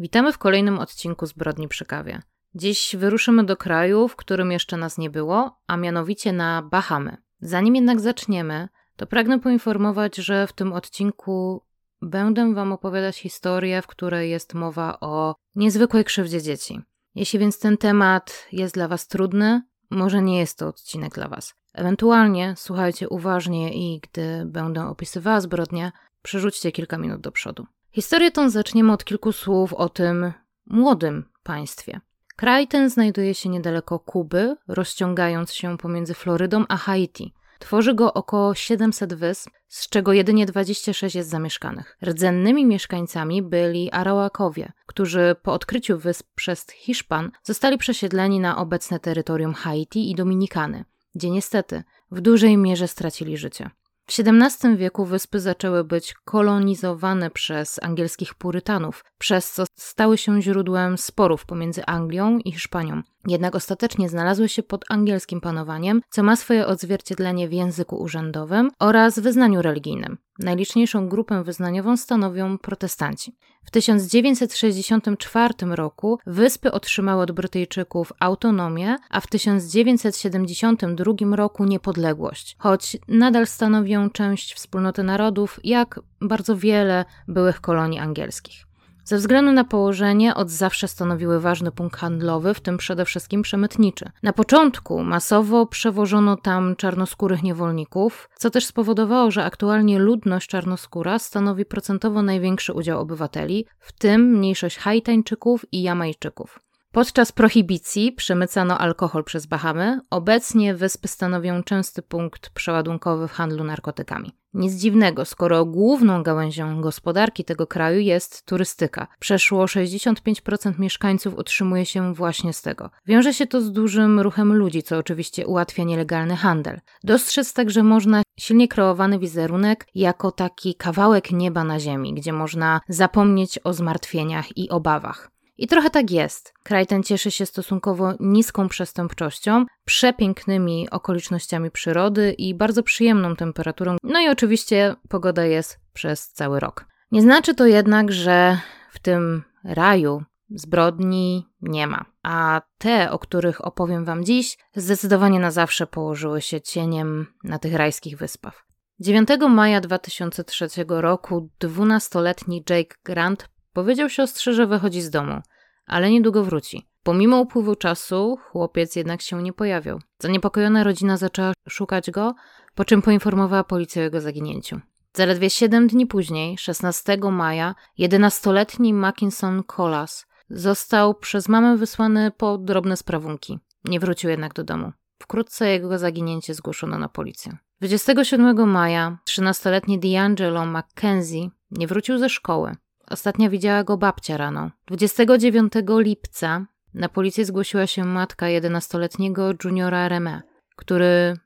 Witamy w kolejnym odcinku Zbrodni przy kawie. Dziś wyruszymy do kraju, w którym jeszcze nas nie było, a mianowicie na Bahamy. Zanim jednak zaczniemy, to pragnę poinformować, że w tym odcinku będę Wam opowiadać historię, w której jest mowa o niezwykłej krzywdzie dzieci. Jeśli więc ten temat jest dla Was trudny, może nie jest to odcinek dla Was. Ewentualnie słuchajcie uważnie i gdy będę opisywała zbrodnię, przerzućcie kilka minut do przodu. Historię tą zaczniemy od kilku słów o tym młodym państwie. Kraj ten znajduje się niedaleko Kuby, rozciągając się pomiędzy Florydą a Haiti. Tworzy go około 700 wysp, z czego jedynie 26 jest zamieszkanych. Rdzennymi mieszkańcami byli Arawakowie, którzy po odkryciu wysp przez Hiszpan zostali przesiedleni na obecne terytorium Haiti i Dominikany, gdzie niestety w dużej mierze stracili życie. W XVII wieku wyspy zaczęły być kolonizowane przez angielskich purytanów, przez co stały się źródłem sporów pomiędzy Anglią i Hiszpanią. Jednak ostatecznie znalazły się pod angielskim panowaniem, co ma swoje odzwierciedlenie w języku urzędowym oraz wyznaniu religijnym. Najliczniejszą grupę wyznaniową stanowią protestanci. W 1964 roku wyspy otrzymały od Brytyjczyków autonomię, a w 1972 roku niepodległość, choć nadal stanowią część wspólnoty narodów, jak bardzo wiele byłych kolonii angielskich. Ze względu na położenie od zawsze stanowiły ważny punkt handlowy, w tym przede wszystkim przemytniczy. Na początku masowo przewożono tam czarnoskórych niewolników, co też spowodowało, że aktualnie ludność czarnoskóra stanowi procentowo największy udział obywateli, w tym mniejszość Haitańczyków i Jamajczyków. Podczas prohibicji przemycano alkohol przez Bahamy. Obecnie wyspy stanowią częsty punkt przeładunkowy w handlu narkotykami. Nic dziwnego, skoro główną gałęzią gospodarki tego kraju jest turystyka. Przeszło 65% mieszkańców utrzymuje się właśnie z tego. Wiąże się to z dużym ruchem ludzi, co oczywiście ułatwia nielegalny handel. Dostrzec także można silnie kreowany wizerunek jako taki kawałek nieba na ziemi, gdzie można zapomnieć o zmartwieniach i obawach. I trochę tak jest. Kraj ten cieszy się stosunkowo niską przestępczością, przepięknymi okolicznościami przyrody i bardzo przyjemną temperaturą. No i oczywiście pogoda jest przez cały rok. Nie znaczy to jednak, że w tym raju zbrodni nie ma. A te, o których opowiem Wam dziś, zdecydowanie na zawsze położyły się cieniem na tych rajskich wyspach. 9 maja 2003 roku dwunastoletni Jake Grant powiedział siostrze, że wychodzi z domu ale niedługo wróci. Pomimo upływu czasu, chłopiec jednak się nie pojawiał. Zaniepokojona rodzina zaczęła szukać go, po czym poinformowała policję o jego zaginięciu. Zaledwie 7 dni później, 16 maja, 11-letni Mackinson Colas został przez mamę wysłany po drobne sprawunki. Nie wrócił jednak do domu. Wkrótce jego zaginięcie zgłoszono na policję. 27 maja 13-letni D'Angelo Mackenzie nie wrócił ze szkoły. Ostatnio widziała go babcia rano. 29 lipca na policję zgłosiła się matka 11-letniego juniora Reme, który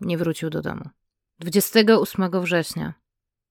nie wrócił do domu. 28 września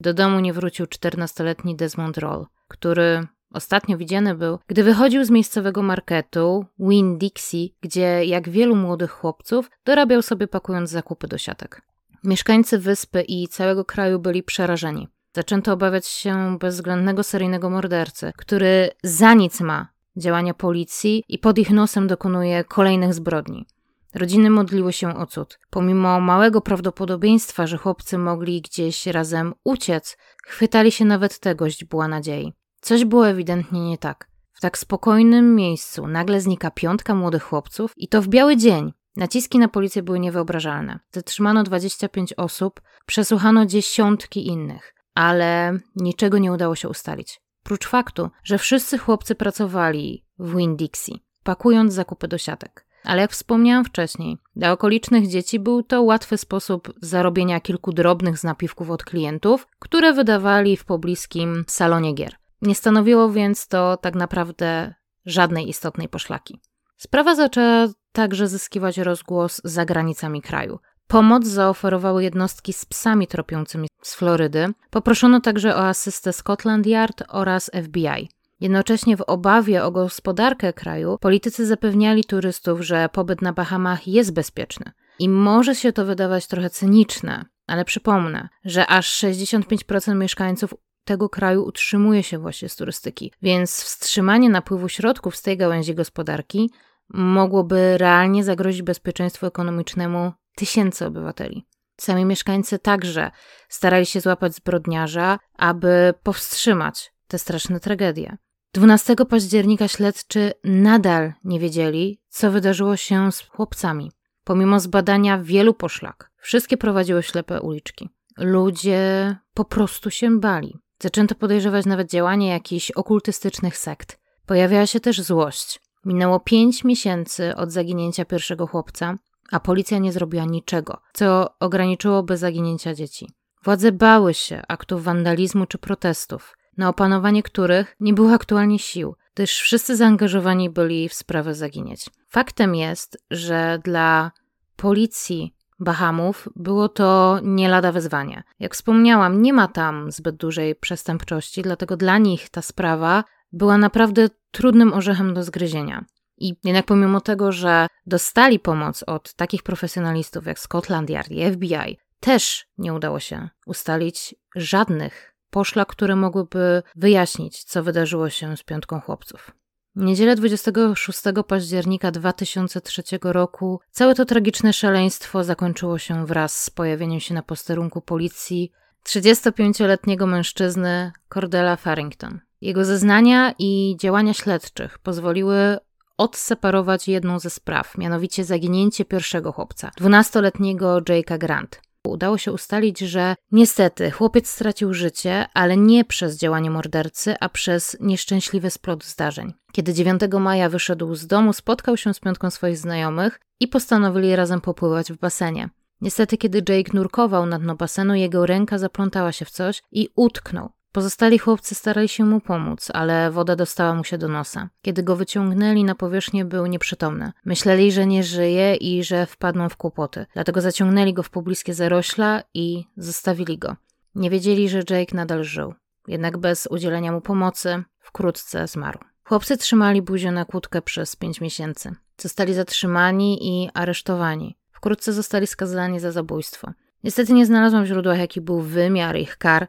do domu nie wrócił 14-letni Desmond Roll, który ostatnio widziany był, gdy wychodził z miejscowego marketu Win Dixie, gdzie jak wielu młodych chłopców dorabiał sobie pakując zakupy do siatek. Mieszkańcy wyspy i całego kraju byli przerażeni. Zaczęto obawiać się bezwzględnego seryjnego mordercy, który za nic ma działania policji i pod ich nosem dokonuje kolejnych zbrodni. Rodziny modliły się o cud. Pomimo małego prawdopodobieństwa, że chłopcy mogli gdzieś razem uciec, chwytali się nawet tego źdźbła nadziei. Coś było ewidentnie nie tak. W tak spokojnym miejscu nagle znika piątka młodych chłopców i to w biały dzień. Naciski na policję były niewyobrażalne. Zatrzymano 25 osób, przesłuchano dziesiątki innych ale niczego nie udało się ustalić. Prócz faktu, że wszyscy chłopcy pracowali w Winn-Dixie, pakując zakupy do siatek. Ale jak wspomniałam wcześniej, dla okolicznych dzieci był to łatwy sposób zarobienia kilku drobnych z napiwków od klientów, które wydawali w pobliskim salonie gier. Nie stanowiło więc to tak naprawdę żadnej istotnej poszlaki. Sprawa zaczęła także zyskiwać rozgłos za granicami kraju. Pomoc zaoferowały jednostki z psami tropiącymi z Florydy. Poproszono także o asystę Scotland Yard oraz FBI. Jednocześnie w obawie o gospodarkę kraju politycy zapewniali turystów, że pobyt na Bahamach jest bezpieczny. I może się to wydawać trochę cyniczne, ale przypomnę, że aż 65% mieszkańców tego kraju utrzymuje się właśnie z turystyki. Więc wstrzymanie napływu środków z tej gałęzi gospodarki mogłoby realnie zagrozić bezpieczeństwu ekonomicznemu tysięcy obywateli. Sami mieszkańcy także starali się złapać zbrodniarza, aby powstrzymać te straszne tragedie. 12 października śledczy nadal nie wiedzieli, co wydarzyło się z chłopcami. Pomimo zbadania wielu poszlak, wszystkie prowadziły ślepe uliczki. Ludzie po prostu się bali. Zaczęto podejrzewać nawet działanie jakichś okultystycznych sekt. Pojawiała się też złość. Minęło pięć miesięcy od zaginięcia pierwszego chłopca, a policja nie zrobiła niczego, co ograniczyłoby zaginięcia dzieci. Władze bały się aktów wandalizmu czy protestów, na opanowanie których nie było aktualnie sił, gdyż wszyscy zaangażowani byli w sprawę zaginieć. Faktem jest, że dla policji Bahamów było to nie lada wyzwanie. Jak wspomniałam, nie ma tam zbyt dużej przestępczości, dlatego dla nich ta sprawa była naprawdę trudnym orzechem do zgryzienia. I jednak pomimo tego, że dostali pomoc od takich profesjonalistów jak Scotland Yard i FBI, też nie udało się ustalić żadnych poszlak, które mogłyby wyjaśnić, co wydarzyło się z piątką chłopców. Niedzielę 26 października 2003 roku całe to tragiczne szaleństwo zakończyło się wraz z pojawieniem się na posterunku policji 35-letniego mężczyzny Cordella Farrington. Jego zeznania i działania śledczych pozwoliły odseparować jedną ze spraw, mianowicie zaginięcie pierwszego chłopca, 12-letniego Jake'a Grant. Udało się ustalić, że niestety chłopiec stracił życie, ale nie przez działanie mordercy, a przez nieszczęśliwy splot zdarzeń. Kiedy 9 maja wyszedł z domu, spotkał się z piątką swoich znajomych i postanowili razem popływać w basenie. Niestety, kiedy Jake nurkował na dno basenu, jego ręka zaplątała się w coś i utknął. Pozostali chłopcy starali się mu pomóc, ale woda dostała mu się do nosa. Kiedy go wyciągnęli na powierzchnię, był nieprzytomny. Myśleli, że nie żyje i że wpadną w kłopoty. Dlatego zaciągnęli go w pobliskie zarośla i zostawili go. Nie wiedzieli, że Jake nadal żył. Jednak bez udzielenia mu pomocy wkrótce zmarł. Chłopcy trzymali buzię na kłódkę przez pięć miesięcy. Zostali zatrzymani i aresztowani. Wkrótce zostali skazani za zabójstwo. Niestety nie znalazłam w źródłach, jaki był wymiar ich kar,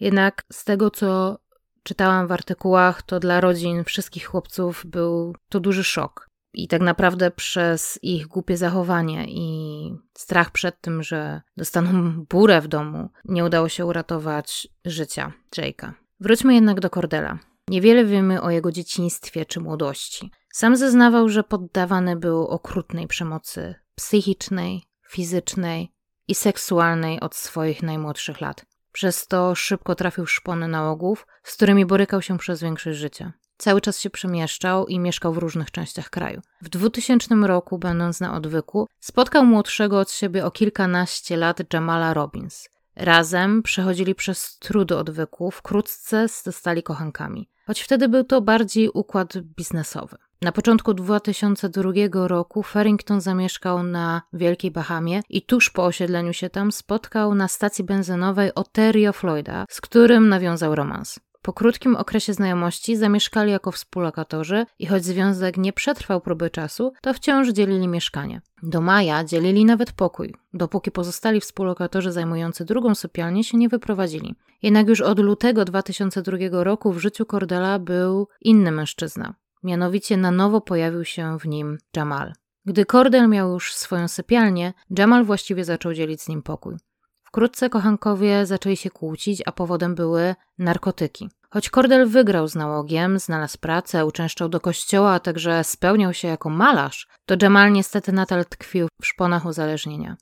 jednak z tego, co czytałam w artykułach, to dla rodzin wszystkich chłopców był to duży szok. I tak naprawdę przez ich głupie zachowanie i strach przed tym, że dostaną burę w domu, nie udało się uratować życia Jake'a. Wróćmy jednak do Cordela. Niewiele wiemy o jego dzieciństwie czy młodości. Sam zeznawał, że poddawany był okrutnej przemocy psychicznej, fizycznej i seksualnej od swoich najmłodszych lat. Przez to szybko trafił szpony nałogów, z którymi borykał się przez większość życia. Cały czas się przemieszczał i mieszkał w różnych częściach kraju. W 2000 roku, będąc na odwyku, spotkał młodszego od siebie o kilkanaście lat Jamala Robbins. Razem przechodzili przez trudy odwyku, wkrótce zostali kochankami. Choć wtedy był to bardziej układ biznesowy. Na początku 2002 roku Farrington zamieszkał na Wielkiej Bahamie i tuż po osiedleniu się tam spotkał na stacji benzynowej Oterio Floyda, z którym nawiązał romans. Po krótkim okresie znajomości zamieszkali jako współlokatorzy i choć związek nie przetrwał próby czasu, to wciąż dzielili mieszkanie. Do maja dzielili nawet pokój, dopóki pozostali współlokatorzy zajmujący drugą sypialnię się nie wyprowadzili. Jednak już od lutego 2002 roku w życiu Cordela był inny mężczyzna. Mianowicie na nowo pojawił się w nim Jamal. Gdy Cordel miał już swoją sypialnię, Jamal właściwie zaczął dzielić z nim pokój. Wkrótce kochankowie zaczęli się kłócić, a powodem były narkotyki. Choć Cordel wygrał z nałogiem, znalazł pracę, uczęszczał do kościoła, a także spełniał się jako malarz, to Jamal niestety nadal tkwił w szponach uzależnienia.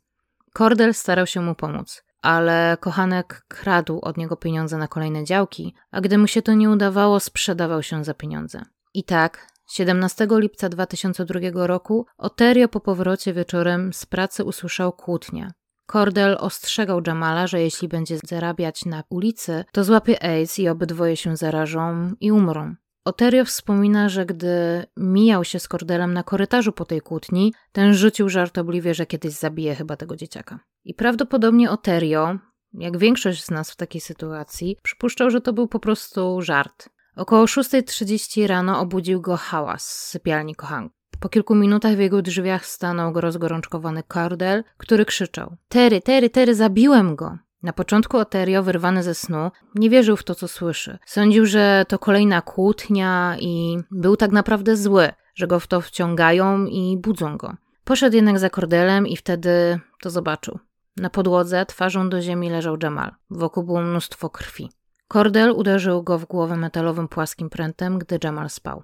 Cordel starał się mu pomóc, ale kochanek kradł od niego pieniądze na kolejne działki, a gdy mu się to nie udawało, sprzedawał się za pieniądze. I tak, 17 lipca 2002 roku Oterio po powrocie wieczorem z pracy usłyszał kłótnię. Cordell ostrzegał Jamala, że jeśli będzie zarabiać na ulicy, to złapie AIDS i obydwoje się zarażą i umrą. Oterio wspomina, że gdy mijał się z Cordelem na korytarzu po tej kłótni, ten rzucił żartobliwie, że kiedyś zabije chyba tego dzieciaka. I prawdopodobnie Oterio, jak większość z nas w takiej sytuacji, przypuszczał, że to był po prostu żart. Około 6.30 rano obudził go hałas z sypialni kochanki. Po kilku minutach w jego drzwiach stanął go rozgorączkowany Cordell, który krzyczał: Tery, Tery, Tery, zabiłem go! Na początku Oterio, wyrwany ze snu, nie wierzył w to, co słyszy. Sądził, że to kolejna kłótnia i był tak naprawdę zły, że go w to wciągają i budzą go. Poszedł jednak za kordelem i wtedy to zobaczył. Na podłodze, twarzą do ziemi leżał Jamal. Wokół było mnóstwo krwi. Kordel uderzył go w głowę metalowym płaskim prętem, gdy Jamal spał.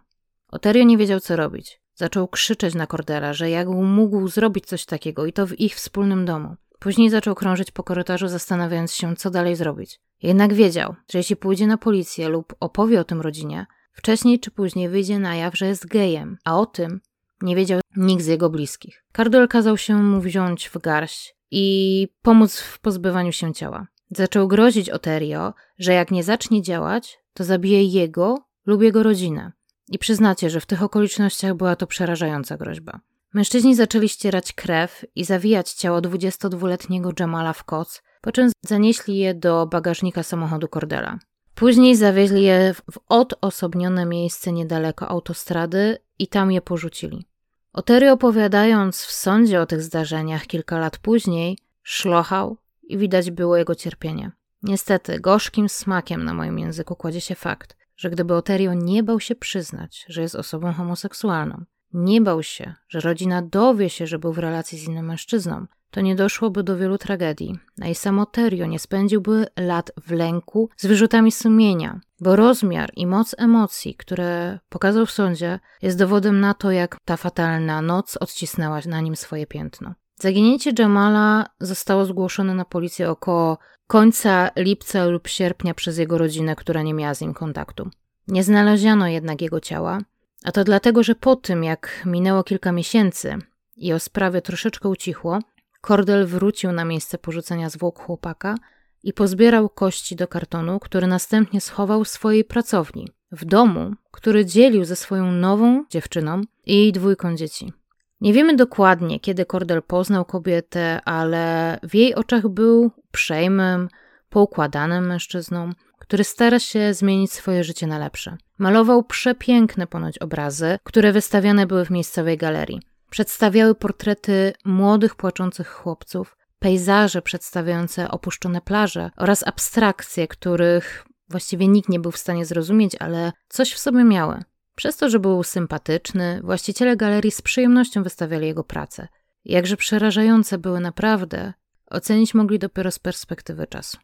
Oterio nie wiedział, co robić. Zaczął krzyczeć na Cordela, że jak mógł zrobić coś takiego i to w ich wspólnym domu. Później zaczął krążyć po korytarzu, zastanawiając się, co dalej zrobić. Jednak wiedział, że jeśli pójdzie na policję lub opowie o tym rodzinie, wcześniej czy później wyjdzie na jaw, że jest gejem, a o tym nie wiedział nikt z jego bliskich. Cardwell kazał się mu wziąć w garść i pomóc w pozbywaniu się ciała. Zaczął grozić Oterio, że jak nie zacznie działać, to zabije jego lub jego rodzinę. I przyznacie, że w tych okolicznościach była to przerażająca groźba. Mężczyźni zaczęli ścierać krew i zawijać ciało 22-letniego Jamala w koc, po czym zanieśli je do bagażnika samochodu Cordela. Później zawieźli je w odosobnione miejsce niedaleko autostrady i tam je porzucili. Otery opowiadając w sądzie o tych zdarzeniach kilka lat później, szlochał i widać było jego cierpienie. Niestety, gorzkim smakiem na moim języku kładzie się fakt, że gdyby Oterio nie bał się przyznać, że jest osobą homoseksualną, nie bał się, że rodzina dowie się, że był w relacji z innym mężczyzną, to nie doszłoby do wielu tragedii, a i sam Oterio nie spędziłby lat w lęku z wyrzutami sumienia, bo rozmiar i moc emocji, które pokazał w sądzie, jest dowodem na to, jak ta fatalna noc odcisnęła na nim swoje piętno. Zaginięcie Jamala zostało zgłoszone na policję około końca lipca lub sierpnia przez jego rodzinę, która nie miała z nim kontaktu. Nie znaleziono jednak jego ciała, a to dlatego, że po tym, jak minęło kilka miesięcy i o sprawie troszeczkę ucichło, Kordel wrócił na miejsce porzucenia zwłok chłopaka i pozbierał kości do kartonu, który następnie schował w swojej pracowni, w domu, który dzielił ze swoją nową dziewczyną i jej dwójką dzieci. Nie wiemy dokładnie, kiedy Kordel poznał kobietę, ale w jej oczach był uprzejmym, poukładanym mężczyzną, który stara się zmienić swoje życie na lepsze. Malował przepiękne ponoć obrazy, które wystawiane były w miejscowej galerii. Przedstawiały portrety młodych, płaczących chłopców, pejzaże przedstawiające opuszczone plaże oraz abstrakcje, których właściwie nikt nie był w stanie zrozumieć, ale coś w sobie miały. Przez to, że był sympatyczny, właściciele galerii z przyjemnością wystawiali jego prace. Jakże przerażające były naprawdę, ocenić mogli dopiero z perspektywy czasu.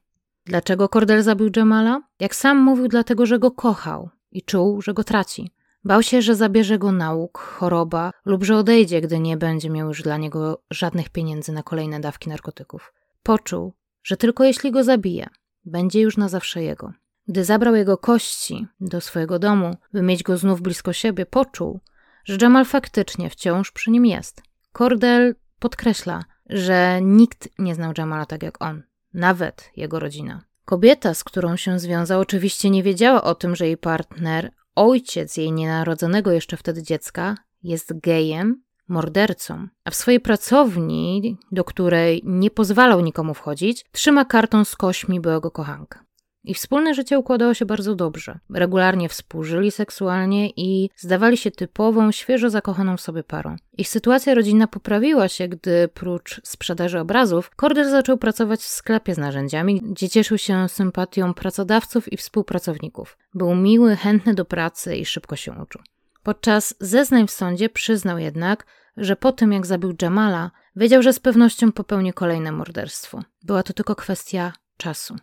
Dlaczego Cordell zabił Jamala? Jak sam mówił, dlatego, że go kochał i czuł, że go traci. Bał się, że zabierze go nauk, choroba lub że odejdzie, gdy nie będzie miał już dla niego żadnych pieniędzy na kolejne dawki narkotyków. Poczuł, że tylko jeśli go zabije, będzie już na zawsze jego. Gdy zabrał jego kości do swojego domu, by mieć go znów blisko siebie, poczuł, że Jamal faktycznie wciąż przy nim jest. Cordell podkreśla, że nikt nie znał Jamala tak jak on, nawet jego rodzina. Kobieta, z którą się związał, oczywiście nie wiedziała o tym, że jej partner, ojciec jej nienarodzonego jeszcze wtedy dziecka, jest gejem, mordercą, a w swojej pracowni, do której nie pozwalał nikomu wchodzić, trzyma karton z kośmi byłego kochanka. Ich wspólne życie układało się bardzo dobrze. Regularnie współżyli seksualnie i zdawali się typową, świeżo zakochaną w sobie parą. Ich sytuacja rodzinna poprawiła się, gdy prócz sprzedaży obrazów, Korder zaczął pracować w sklepie z narzędziami, gdzie cieszył się sympatią pracodawców i współpracowników. Był miły, chętny do pracy i szybko się uczył. Podczas zeznań w sądzie przyznał jednak, że po tym jak zabił Jamala, wiedział, że z pewnością popełni kolejne morderstwo. Była to tylko kwestia czasu.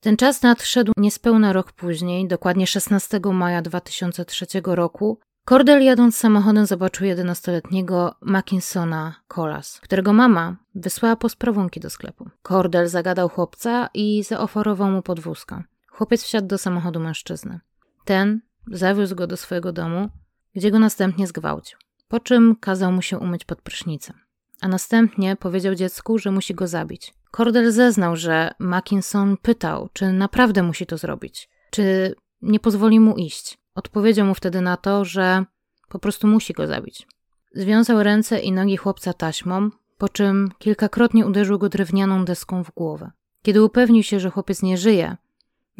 Ten czas nadszedł niespełna rok później, dokładnie 16 maja 2003 roku. Cordell jadąc samochodem zobaczył 11-letniego Mackinsona Colas, którego mama wysłała po sprawunki do sklepu. Cordell zagadał chłopca i zaoferował mu podwózkę. Chłopiec wsiadł do samochodu mężczyzny. Ten zawiózł go do swojego domu, gdzie go następnie zgwałcił, po czym kazał mu się umyć pod prysznicem. A następnie powiedział dziecku, że musi go zabić. Cordell zeznał, że Mackinson pytał, czy naprawdę musi to zrobić, czy nie pozwoli mu iść. Odpowiedział mu wtedy na to, że po prostu musi go zabić. Związał ręce i nogi chłopca taśmą, po czym kilkakrotnie uderzył go drewnianą deską w głowę. Kiedy upewnił się, że chłopiec nie żyje,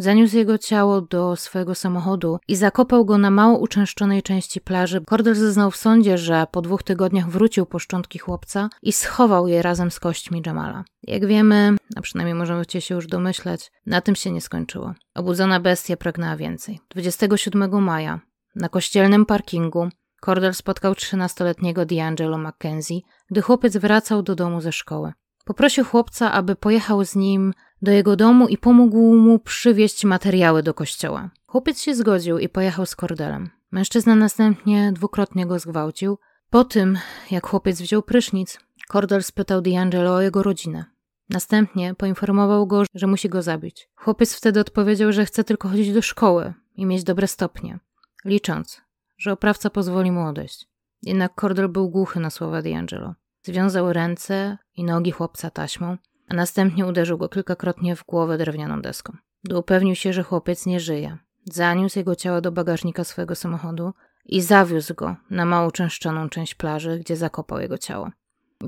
Zaniósł jego ciało do swojego samochodu i zakopał go na mało uczęszczonej części plaży. Cordell zeznał w sądzie, że po dwóch tygodniach wrócił po szczątki chłopca i schował je razem z kośćmi Jamala. Jak wiemy, a przynajmniej możemy się już domyśleć, na tym się nie skończyło. Obudzona bestia pragnęła więcej. 27 maja na kościelnym parkingu Cordell spotkał 13-letniego D'Angelo Mackenzie, gdy chłopiec wracał do domu ze szkoły. Poprosił chłopca, aby pojechał z nim do jego domu i pomógł mu przywieźć materiały do kościoła. Chłopiec się zgodził i pojechał z Cordelem. Mężczyzna następnie dwukrotnie go zgwałcił. Po tym, jak chłopiec wziął prysznic, Cordel spytał D'Angelo o jego rodzinę. Następnie poinformował go, że musi go zabić. Chłopiec wtedy odpowiedział, że chce tylko chodzić do szkoły i mieć dobre stopnie, licząc, że oprawca pozwoli mu odejść. Jednak Cordel był głuchy na słowa D'Angelo. Związał ręce i nogi chłopca taśmą, a następnie uderzył go kilkakrotnie w głowę drewnianą deską. Gdy upewnił się, że chłopiec nie żyje, zaniósł jego ciało do bagażnika swojego samochodu i zawiózł go na mało częszczoną część plaży, gdzie zakopał jego ciało.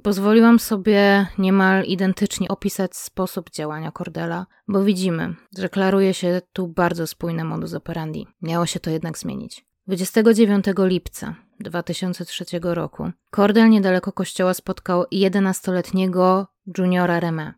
Pozwoliłam sobie niemal identycznie opisać sposób działania Cordela, bo widzimy, że klaruje się tu bardzo spójny modus operandi. Miało się to jednak zmienić. 29 lipca 2003 roku Cordel niedaleko kościoła spotkał 11-letniego juniora Remé.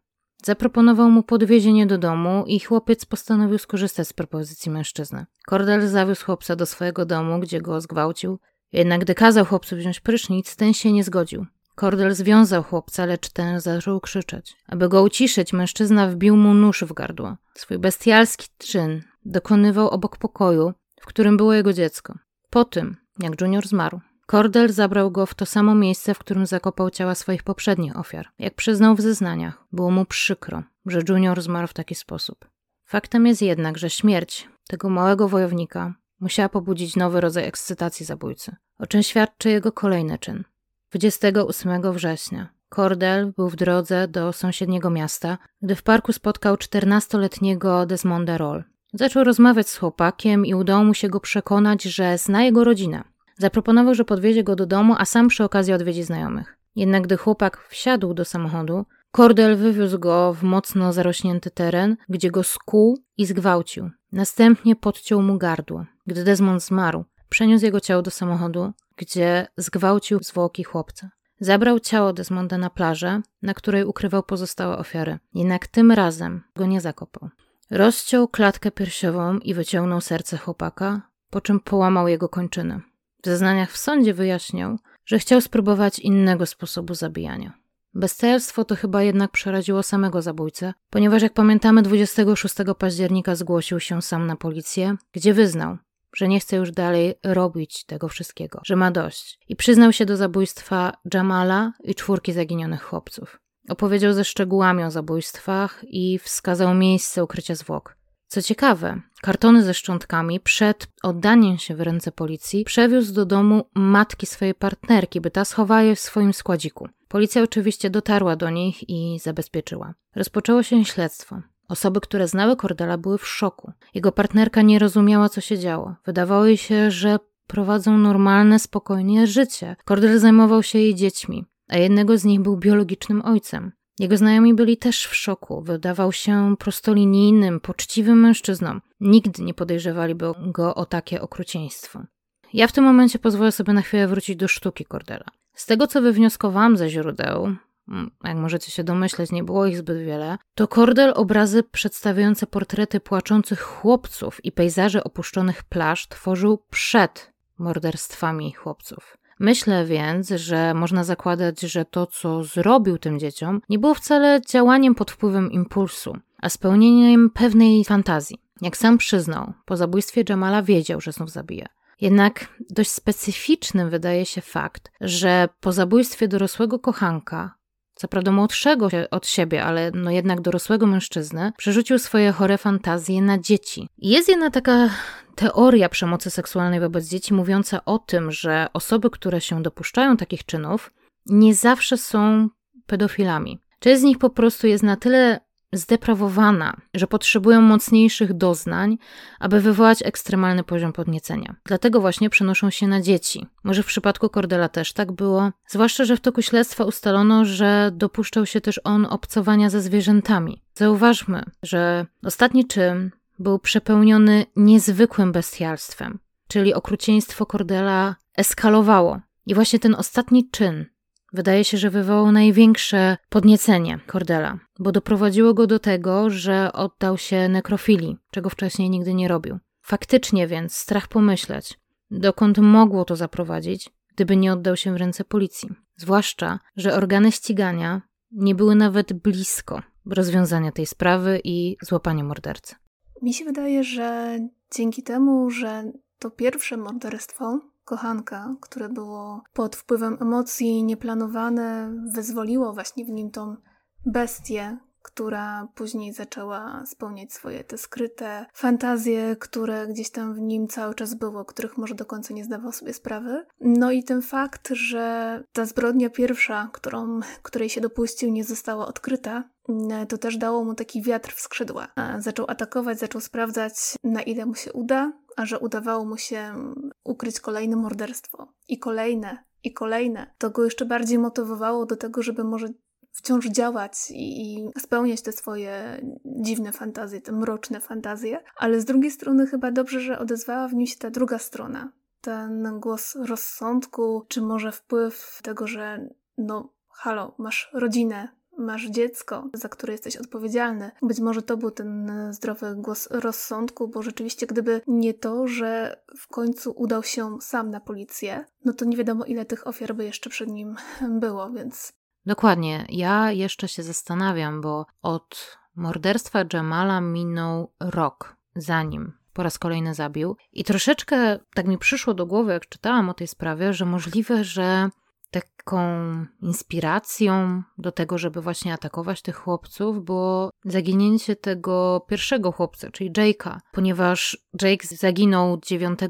Zaproponował mu podwiezienie do domu i chłopiec postanowił skorzystać z propozycji mężczyzny. Cordel zawiózł chłopca do swojego domu, gdzie go zgwałcił. Jednak gdy kazał chłopcu wziąć prysznic, ten się nie zgodził. Cordel związał chłopca, lecz ten zaczął krzyczeć. Aby go uciszyć, mężczyzna wbił mu nóż w gardło. Swój bestialski czyn dokonywał obok pokoju, w którym było jego dziecko. Po tym, jak Junior zmarł, Cordell zabrał go w to samo miejsce, w którym zakopał ciała swoich poprzednich ofiar. Jak przyznał w zeznaniach, było mu przykro, że Junior zmarł w taki sposób. Faktem jest jednak, że śmierć tego małego wojownika musiała pobudzić nowy rodzaj ekscytacji zabójcy, o czym świadczy jego kolejny czyn. 28 września Cordell był w drodze do sąsiedniego miasta, gdy w parku spotkał 14-letniego Desmonda Roll. Zaczął rozmawiać z chłopakiem i udało mu się go przekonać, że zna jego rodzinę. Zaproponował, że podwiezie go do domu, a sam przy okazji odwiedzi znajomych. Jednak gdy chłopak wsiadł do samochodu, Cordell wywiózł go w mocno zarośnięty teren, gdzie go skuł i zgwałcił. Następnie podciął mu gardło. Gdy Desmond zmarł, przeniósł jego ciało do samochodu, gdzie zgwałcił zwłoki chłopca. Zabrał ciało Desmonda na plażę, na której ukrywał pozostałe ofiary. Jednak tym razem go nie zakopał. Rozciął klatkę piersiową i wyciągnął serce chłopaka, po czym połamał jego kończyny. W zeznaniach w sądzie wyjaśniał, że chciał spróbować innego sposobu zabijania. Bestialstwo to chyba jednak przeraziło samego zabójcę, ponieważ jak pamiętamy 26 października zgłosił się sam na policję, gdzie wyznał, że nie chce już dalej robić tego wszystkiego, że ma dość i przyznał się do zabójstwa Jamala i czwórki zaginionych chłopców. Opowiedział ze szczegółami o zabójstwach i wskazał miejsce ukrycia zwłok. Co ciekawe, kartony ze szczątkami przed oddaniem się w ręce policji przewiózł do domu matki swojej partnerki, by ta schowała je w swoim składziku. Policja oczywiście dotarła do nich i zabezpieczyła. Rozpoczęło się śledztwo. Osoby, które znały Cordela, były w szoku. Jego partnerka nie rozumiała, co się działo. Wydawało jej się, że prowadzą normalne, spokojnie życie. Cordel zajmował się jej dziećmi, a jednego z nich był biologicznym ojcem. Jego znajomi byli też w szoku. Wydawał się prostolinijnym, poczciwym mężczyzną. Nigdy nie podejrzewaliby go o takie okrucieństwo. Ja w tym momencie pozwolę sobie na chwilę wrócić do sztuki Cordela. Z tego, co wywnioskowałam ze źródeł, mm, jak możecie się domyśleć, nie było ich zbyt wiele, to Cordel obrazy przedstawiające portrety płaczących chłopców i pejzaże opuszczonych plaż tworzył przed morderstwami chłopców. Myślę więc, że można zakładać, że to, co zrobił tym dzieciom, nie było wcale działaniem pod wpływem impulsu, a spełnieniem pewnej fantazji. Jak sam przyznał, po zabójstwie Jamala wiedział, że znów zabije. Jednak dość specyficznym wydaje się fakt, że po zabójstwie dorosłego kochanka, co prawda młodszego od siebie, ale no jednak dorosłego mężczyzny, przerzucił swoje chore fantazje na dzieci. Jest jedna taka teoria przemocy seksualnej wobec dzieci mówiąca o tym, że osoby, które się dopuszczają takich czynów, nie zawsze są pedofilami. Część z nich po prostu jest na tyle zdeprawowana, że potrzebują mocniejszych doznań, aby wywołać ekstremalny poziom podniecenia. Dlatego właśnie przenoszą się na dzieci. Może w przypadku Cordela też tak było, zwłaszcza, że w toku śledztwa ustalono, że dopuszczał się też on obcowania ze zwierzętami. Zauważmy, że ostatni czyn był przepełniony niezwykłym bestialstwem, czyli okrucieństwo Cordela eskalowało. I właśnie ten ostatni czyn wydaje się, że wywołał największe podniecenie Cordela, bo doprowadziło go do tego, że oddał się nekrofilii, czego wcześniej nigdy nie robił. Faktycznie więc strach pomyśleć, dokąd mogło to zaprowadzić, gdyby nie oddał się w ręce policji. Zwłaszcza, że organy ścigania nie były nawet blisko rozwiązania tej sprawy i złapania mordercy. Mi się wydaje, że dzięki temu, że to pierwsze morderstwo, kochanka, które było pod wpływem emocji nieplanowane, wyzwoliło właśnie w nim tą bestię, która później zaczęła spełniać swoje te skryte fantazje, które gdzieś tam w nim cały czas było, których może do końca nie zdawał sobie sprawy. No i ten fakt, że ta zbrodnia pierwsza, którą, której się dopuścił, nie została odkryta, to też dało mu taki wiatr w skrzydła. Zaczął atakować, zaczął sprawdzać, na ile mu się uda, a że udawało mu się ukryć kolejne morderstwo i kolejne, i kolejne. To go jeszcze bardziej motywowało do tego, żeby może wciąż działać i, i, spełniać te swoje dziwne fantazje, te mroczne fantazje, ale z drugiej strony chyba dobrze, że odezwała w nim się ta druga strona. Ten głos rozsądku, czy może wpływ tego, że no halo, masz rodzinę, masz dziecko, za które jesteś odpowiedzialny. Być może to był ten zdrowy głos rozsądku, bo rzeczywiście gdyby nie to, że w końcu udał się sam na policję, no to nie wiadomo ile tych ofiar by jeszcze przed nim było, więc Dokładnie. Ja jeszcze się zastanawiam, bo od morderstwa Jamala minął rok, zanim po raz kolejny zabił. I troszeczkę tak mi przyszło do głowy, jak czytałam o tej sprawie, że możliwe, że taką inspiracją do tego, żeby właśnie atakować tych chłopców, było zaginięcie tego pierwszego chłopca, czyli Jake'a, ponieważ Jake zaginął 9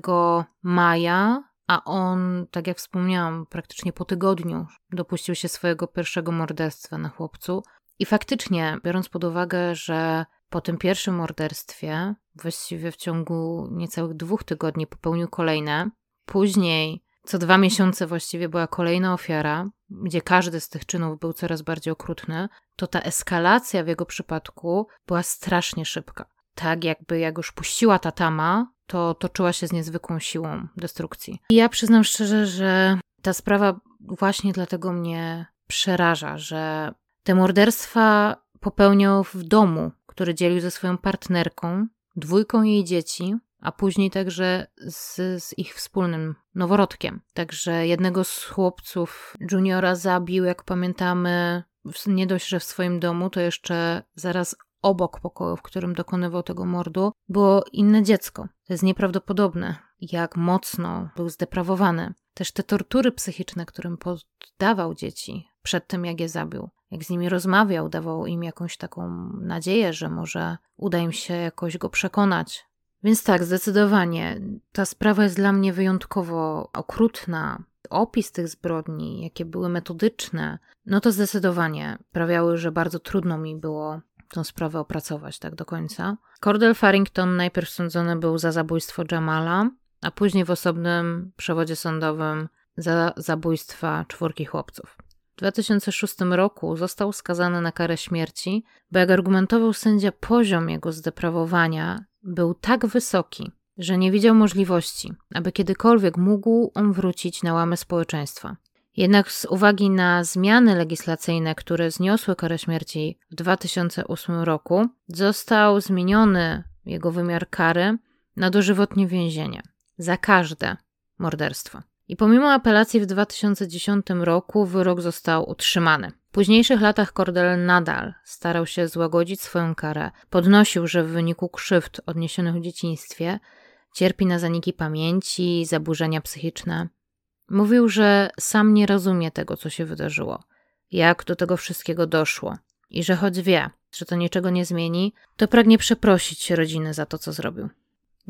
maja a on, tak jak wspomniałam, praktycznie po tygodniu dopuścił się swojego pierwszego morderstwa na chłopcu. I faktycznie, biorąc pod uwagę, że po tym pierwszym morderstwie, właściwie w ciągu niecałych dwóch tygodni popełnił kolejne, później co dwa miesiące właściwie była kolejna ofiara, gdzie każdy z tych czynów był coraz bardziej okrutny, to ta eskalacja w jego przypadku była strasznie szybka. Tak jakby jak już puściła ta tama, to toczyła się z niezwykłą siłą destrukcji. I ja przyznam szczerze, że ta sprawa właśnie dlatego mnie przeraża, że te morderstwa popełniał w domu, który dzielił ze swoją partnerką, dwójką jej dzieci, a później także z, z, ich wspólnym noworodkiem. Także jednego z chłopców juniora zabił, jak pamiętamy, nie dość, że w swoim domu, to jeszcze zaraz obok pokoju, w którym dokonywał tego mordu, było inne dziecko. To jest nieprawdopodobne, jak mocno był zdeprawowany. Też te tortury psychiczne, którym poddawał dzieci przed tym, jak je zabił. Jak z nimi rozmawiał, dawał im jakąś taką nadzieję, że może uda im się jakoś go przekonać. Więc tak, zdecydowanie ta sprawa jest dla mnie wyjątkowo okrutna. Opis tych zbrodni, jakie były metodyczne, no to zdecydowanie sprawiały, że bardzo trudno mi było tą sprawę opracować tak do końca. Cordell Farrington najpierw sądzony był za zabójstwo Jamala, a później w osobnym przewodzie sądowym za zabójstwa czwórki chłopców. W 2006 roku został skazany na karę śmierci, bo jak argumentował sędzia, poziom jego zdeprawowania był tak wysoki, że nie widział możliwości, aby kiedykolwiek mógł on wrócić na łamy społeczeństwa. Jednak z uwagi na zmiany legislacyjne, które zniosły karę śmierci w 2008 roku, został zmieniony jego wymiar kary na dożywotnie więzienie za każde morderstwo. I pomimo apelacji w 2010 roku wyrok został utrzymany. W późniejszych latach Cordell nadal starał się złagodzić swoją karę. Podnosił, że w wyniku krzywd odniesionych w dzieciństwie cierpi na zaniki pamięci, zaburzenia psychiczne. Mówił, że sam nie rozumie tego, co się wydarzyło, jak do tego wszystkiego doszło i że choć wie, że to niczego nie zmieni, to pragnie przeprosić rodziny za to, co zrobił.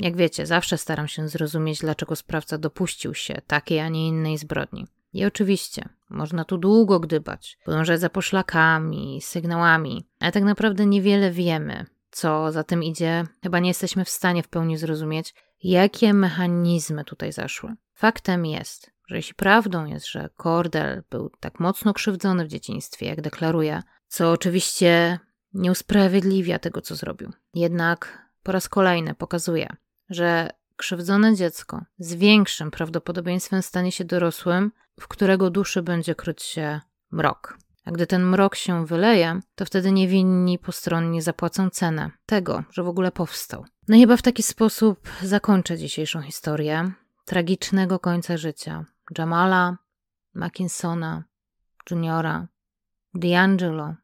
Jak wiecie, zawsze staram się zrozumieć, dlaczego sprawca dopuścił się takiej, a nie innej zbrodni. I oczywiście, można tu długo gdybać, podążać za poszlakami, sygnałami, ale tak naprawdę niewiele wiemy, co za tym idzie. Chyba nie jesteśmy w stanie w pełni zrozumieć, jakie mechanizmy tutaj zaszły. Faktem jest, że jeśli prawdą jest, że Cordell był tak mocno krzywdzony w dzieciństwie, jak deklaruje, co oczywiście nie usprawiedliwia tego, co zrobił. Jednak po raz kolejny pokazuje, że krzywdzone dziecko z większym prawdopodobieństwem stanie się dorosłym, w którego duszy będzie kryć się mrok. A gdy ten mrok się wyleje, to wtedy niewinni postronni zapłacą cenę tego, że w ogóle powstał. No i chyba w taki sposób zakończę dzisiejszą historię tragicznego końca życia Jamala, Mackinsona, Juniora, D'Angelo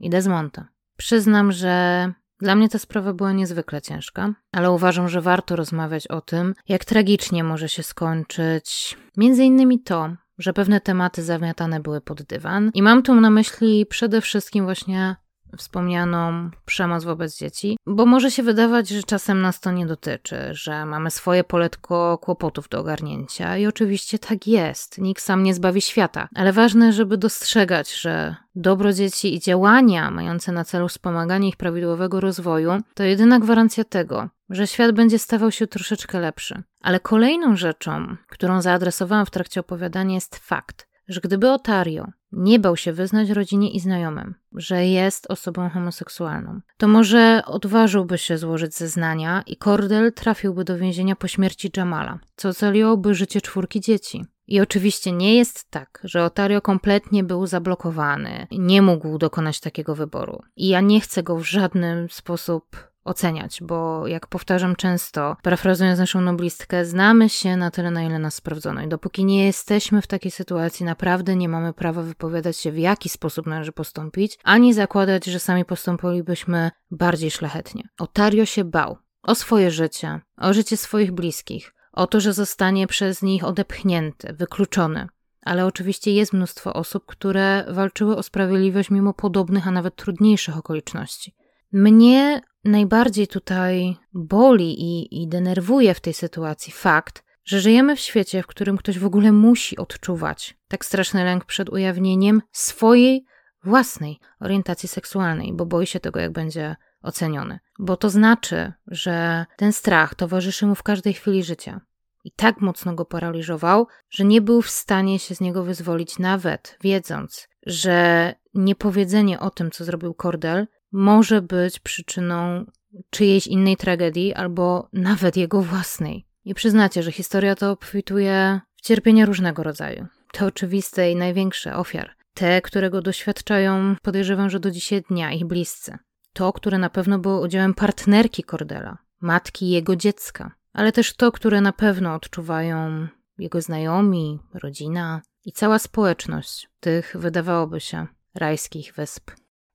i Desmonta. Przyznam, że dla mnie ta sprawa była niezwykle ciężka, ale uważam, że warto rozmawiać o tym, jak tragicznie może się skończyć. Między innymi to, że pewne tematy zamiatane były pod dywan. I mam tu na myśli przede wszystkim właśnie wspomnianą przemoc wobec dzieci, bo może się wydawać, że czasem nas to nie dotyczy, że mamy swoje poletko kłopotów do ogarnięcia i oczywiście tak jest, nikt sam nie zbawi świata, ale ważne, żeby dostrzegać, że dobro dzieci i działania mające na celu wspomaganie ich prawidłowego rozwoju to jedyna gwarancja tego, że świat będzie stawał się troszeczkę lepszy. Ale kolejną rzeczą, którą zaadresowałam w trakcie opowiadania jest fakt, że gdyby Otario nie bał się wyznać rodzinie i znajomym, że jest osobą homoseksualną, to może odważyłby się złożyć zeznania i Cordell trafiłby do więzienia po śmierci Jamala, co ocaliłoby życie czwórki dzieci. I oczywiście nie jest tak, że Otario kompletnie był zablokowany, nie mógł dokonać takiego wyboru. I ja nie chcę go w żaden sposób oceniać, bo jak powtarzam często, parafrazując naszą noblistkę, znamy się na tyle, na ile nas sprawdzono. I dopóki nie jesteśmy w takiej sytuacji, naprawdę nie mamy prawa wypowiadać się, w jaki sposób należy postąpić, ani zakładać, że sami postąpilibyśmy bardziej szlachetnie. Otario się bał o swoje życie, o życie swoich bliskich, o to, że zostanie przez nich odepchnięty, wykluczony. Ale oczywiście jest mnóstwo osób, które walczyły o sprawiedliwość mimo podobnych, a nawet trudniejszych okoliczności. Mnie najbardziej tutaj boli i, i denerwuje w tej sytuacji fakt, że żyjemy w świecie, w którym ktoś w ogóle musi odczuwać tak straszny lęk przed ujawnieniem swojej własnej orientacji seksualnej, bo boi się tego, jak będzie oceniony. Bo to znaczy, że ten strach towarzyszy mu w każdej chwili życia. I tak mocno go paraliżował, że nie był w stanie się z niego wyzwolić, nawet wiedząc, że niepowiedzenie o tym, co zrobił Cordell, może być przyczyną czyjejś innej tragedii albo nawet jego własnej. I przyznacie, że historia to obfituje w cierpienia różnego rodzaju. Te oczywiste i największe ofiar. Te, którego doświadczają, podejrzewam, że do dzisiaj dnia ich bliscy. To, które na pewno było udziałem partnerki Cordela, matki jego dziecka, ale też to, które na pewno odczuwają jego znajomi, rodzina i cała społeczność tych, wydawałoby się, rajskich wysp.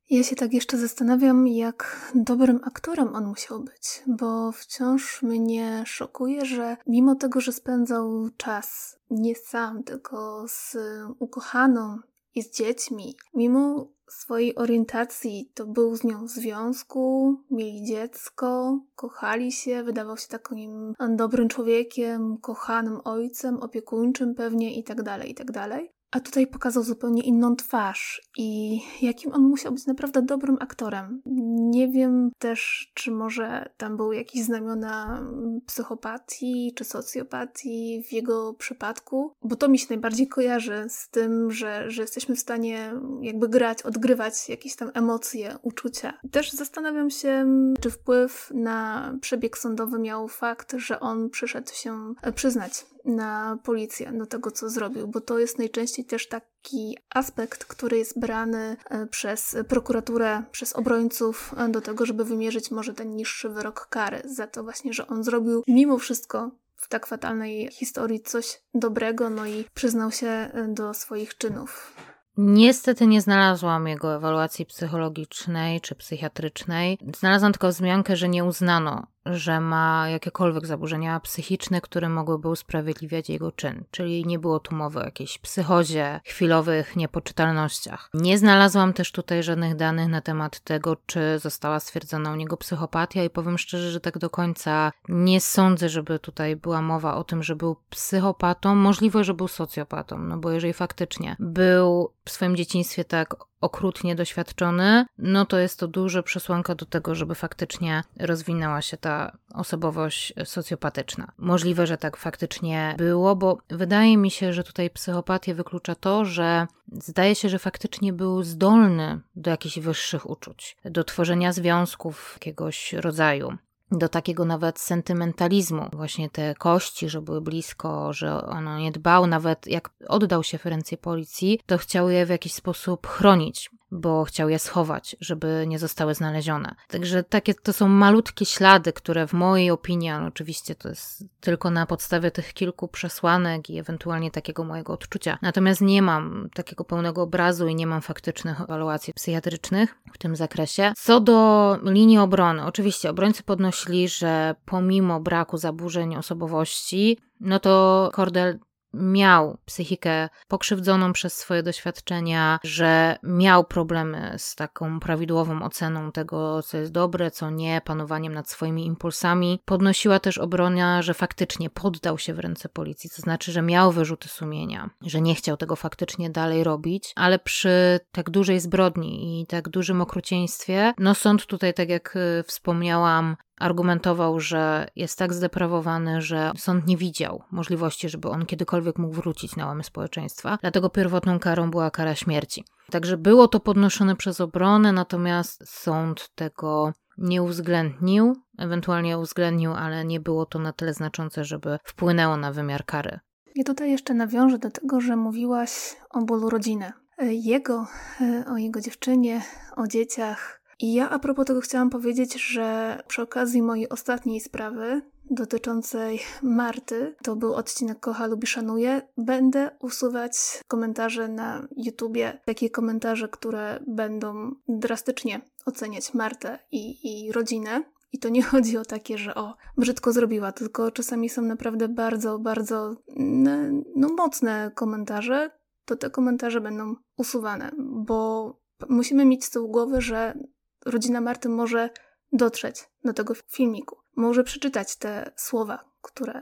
Ja się tak jeszcze zastanawiam, jak dobrym aktorem on musiał być, bo wciąż mnie szokuje, że mimo tego, że spędzał czas nie sam, tylko z ukochaną i z dziećmi, mimo swojej orientacji to był z nią w związku, mieli dziecko, kochali się, wydawał się takim dobrym człowiekiem, kochanym ojcem, opiekuńczym pewnie i tak A tutaj pokazał zupełnie inną twarz i jakim on musiał być naprawdę dobrym aktorem. Nie wiem też, czy może tam były jakieś znamiona psychopatii czy socjopatii w jego przypadku, bo to mi się najbardziej kojarzy z tym, że, że jesteśmy w stanie jakby grać, odgrywać jakieś tam emocje, uczucia. Też zastanawiam się, czy wpływ na przebieg sądowy miał fakt, że on przyszedł się przyznać na policję, do tego, co zrobił, bo to jest najczęściej też taki aspekt, który jest brany e, przez prokuraturę, przez obrońców e, do tego, żeby wymierzyć może ten niższy wyrok kary za to właśnie, że on zrobił mimo wszystko w tak fatalnej historii coś dobrego, no i przyznał się e, do swoich czynów. Niestety nie znalazłam jego ewaluacji psychologicznej czy psychiatrycznej. Znalazłam tylko wzmiankę, że nie uznano że ma jakiekolwiek zaburzenia psychiczne, które mogłyby usprawiedliwiać jego czyn, czyli nie było tu mowy o jakiejś psychozie, chwilowych niepoczytalnościach. Nie znalazłam też tutaj żadnych danych na temat tego, czy została stwierdzona u niego psychopatia i powiem szczerze, że tak do końca nie sądzę, żeby tutaj była mowa o tym, że był psychopatą. Możliwe, że był socjopatą, no bo jeżeli faktycznie był w swoim dzieciństwie tak okrutnie doświadczony, no to jest to duża przesłanka do tego, żeby faktycznie rozwinęła się ta osobowość socjopatyczna. Możliwe, że tak faktycznie było, bo wydaje mi się, że tutaj psychopatię wyklucza to, że zdaje się, że faktycznie był zdolny do jakichś wyższych uczuć, do tworzenia związków jakiegoś rodzaju. Do takiego nawet sentymentalizmu. Właśnie te kości, że były blisko, że ono nie dbał, nawet jak oddał się w ręce policji, to chciał je w jakiś sposób chronić bo chciał je schować, żeby nie zostały znalezione. Także takie to są malutkie ślady, które w mojej opinii, ale oczywiście to jest tylko na podstawie tych kilku przesłanek i ewentualnie takiego mojego odczucia. Natomiast nie mam takiego pełnego obrazu i nie mam faktycznych ewaluacji psychiatrycznych w tym zakresie. Co do linii obrony, oczywiście obrońcy podnosili, że pomimo braku zaburzeń osobowości, no to Cordell miał psychikę pokrzywdzoną przez swoje doświadczenia, że miał problemy z taką prawidłową oceną tego, co jest dobre, co nie, panowaniem nad swoimi impulsami. Podnosiła też obrona, że faktycznie poddał się w ręce policji, to znaczy, że miał wyrzuty sumienia, że nie chciał tego faktycznie dalej robić, ale przy tak dużej zbrodni i tak dużym okrucieństwie, no sąd tutaj, tak jak y, wspomniałam, argumentował, że jest tak zdeprawowany, że sąd nie widział możliwości, żeby on kiedykolwiek mógł wrócić na łamy społeczeństwa. Dlatego pierwotną karą była kara śmierci. Także było to podnoszone przez obronę, natomiast sąd tego nie uwzględnił, ewentualnie uwzględnił, ale nie było to na tyle znaczące, żeby wpłynęło na wymiar kary. Ja tutaj jeszcze nawiążę do tego, że mówiłaś o bólu rodziny. Jego, o jego dziewczynie, o dzieciach, i ja a propos tego chciałam powiedzieć, że przy okazji mojej ostatniej sprawy dotyczącej Marty, to był odcinek Kocha lubi szanuje, będę usuwać komentarze na YouTubie, takie komentarze, które będą drastycznie oceniać Martę i, i rodzinę. I to nie chodzi o takie, że o, brzydko zrobiła, tylko czasami są naprawdę bardzo, bardzo no, mocne komentarze, to te komentarze będą usuwane, bo musimy mieć z tyłu głowy, że rodzina Marty może dotrzeć do tego filmiku. Może przeczytać te słowa, które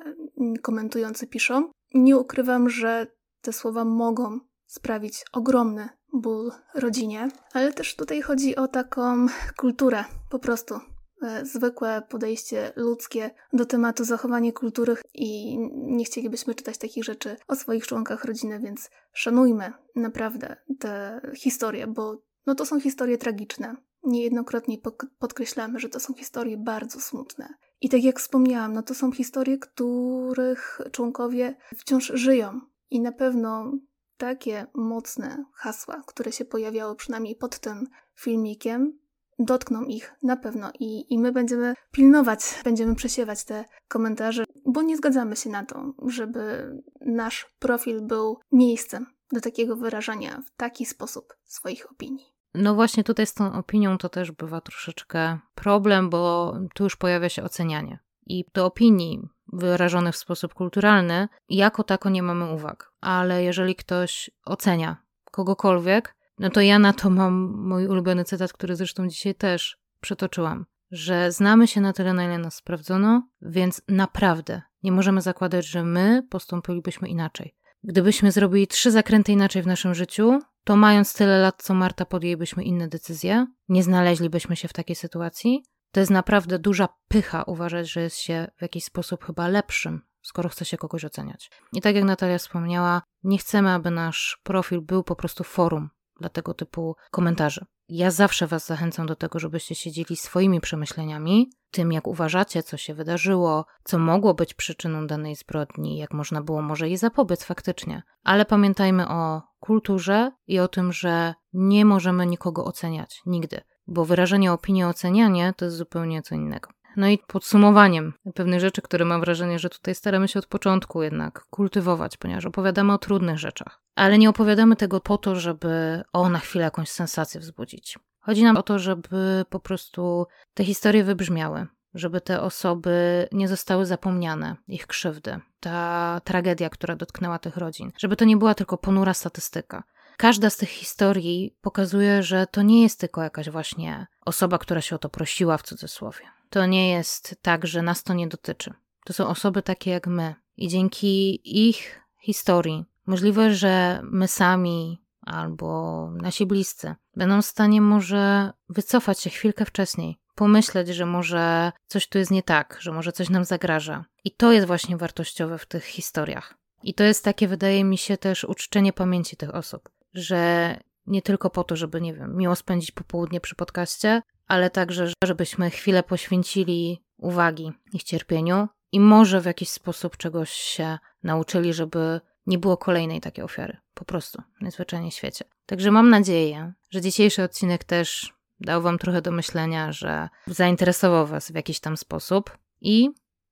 komentujący piszą. Nie ukrywam, że te słowa mogą sprawić ogromny ból rodzinie, ale też tutaj chodzi o taką kulturę, po prostu e, zwykłe podejście ludzkie do tematu zachowanie kultury i nie chcielibyśmy czytać takich rzeczy o swoich członkach rodziny, więc szanujmy naprawdę te historie, bo no to są historie tragiczne niejednokrotnie podkreślamy, że to są historie bardzo smutne. I tak jak wspomniałam, no to są historie, których członkowie wciąż żyją. I na pewno takie mocne hasła, które się pojawiały przynajmniej pod tym filmikiem, dotkną ich na pewno i, i my będziemy pilnować, będziemy przesiewać te komentarze, bo nie zgadzamy się na to, żeby nasz profil był miejscem do takiego wyrażania w taki sposób swoich opinii. No właśnie tutaj z tą opinią to też bywa troszeczkę problem, bo tu już pojawia się ocenianie. I do opinii wyrażonych w sposób kulturalny, jako tako nie mamy uwag. Ale jeżeli ktoś ocenia kogokolwiek, no to ja na to mam mój ulubiony cytat, który zresztą dzisiaj też przytoczyłam, że znamy się na tyle, na ile nas sprawdzono, więc naprawdę nie możemy zakładać, że my postąpilibyśmy inaczej. Gdybyśmy zrobili trzy zakręty inaczej w naszym życiu, to mając tyle lat co Marta podjęlibyśmy inne decyzje, nie znaleźlibyśmy się w takiej sytuacji. To jest naprawdę duża pycha uważać, że jest się w jakiś sposób chyba lepszym, skoro chce się kogoś oceniać. I tak jak Natalia wspomniała, nie chcemy, aby nasz profil był po prostu forum dla tego typu komentarzy. Ja zawsze Was zachęcam do tego, żebyście siedzieli swoimi przemyśleniami, tym jak uważacie, co się wydarzyło, co mogło być przyczyną danej zbrodni, jak można było może jej zapobiec faktycznie. Ale pamiętajmy o kulturze i o tym, że nie możemy nikogo oceniać nigdy, bo wyrażenie opinii, ocenianie to jest zupełnie co innego. No i podsumowaniem pewnych rzeczy, które mam wrażenie, że tutaj staramy się od początku jednak kultywować, ponieważ opowiadamy o trudnych rzeczach. Ale nie opowiadamy tego po to, żeby o na chwilę jakąś sensację wzbudzić. Chodzi nam o to, żeby po prostu te historie wybrzmiały, żeby te osoby nie zostały zapomniane, ich krzywdy, ta tragedia, która dotknęła tych rodzin, żeby to nie była tylko ponura statystyka. Każda z tych historii pokazuje, że to nie jest tylko jakaś właśnie osoba, która się o to prosiła w cudzysłowie. To nie jest tak, że nas to nie dotyczy. To są osoby takie jak my. I dzięki ich historii możliwe, że my sami albo nasi bliscy będą w stanie może wycofać się chwilkę wcześniej, pomyśleć, że może coś tu jest nie tak, że może coś nam zagraża. I to jest właśnie wartościowe w tych historiach. I to jest takie, wydaje mi się, też uczczenie pamięci tych osób, że nie tylko po to, żeby, nie wiem, miło spędzić popołudnie przy podcaście, ale także, żebyśmy chwilę poświęcili uwagi ich cierpieniu i może w jakiś sposób czegoś się nauczyli, żeby nie było kolejnej takiej ofiary. Po prostu, najzwyczajniej w świecie. Także mam nadzieję, że dzisiejszy odcinek też dał Wam trochę do myślenia, że zainteresował Was w jakiś tam sposób i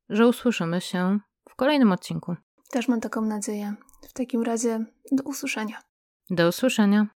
że usłyszymy się w kolejnym odcinku. Też mam taką nadzieję. W takim razie do usłyszenia. Do usłyszenia.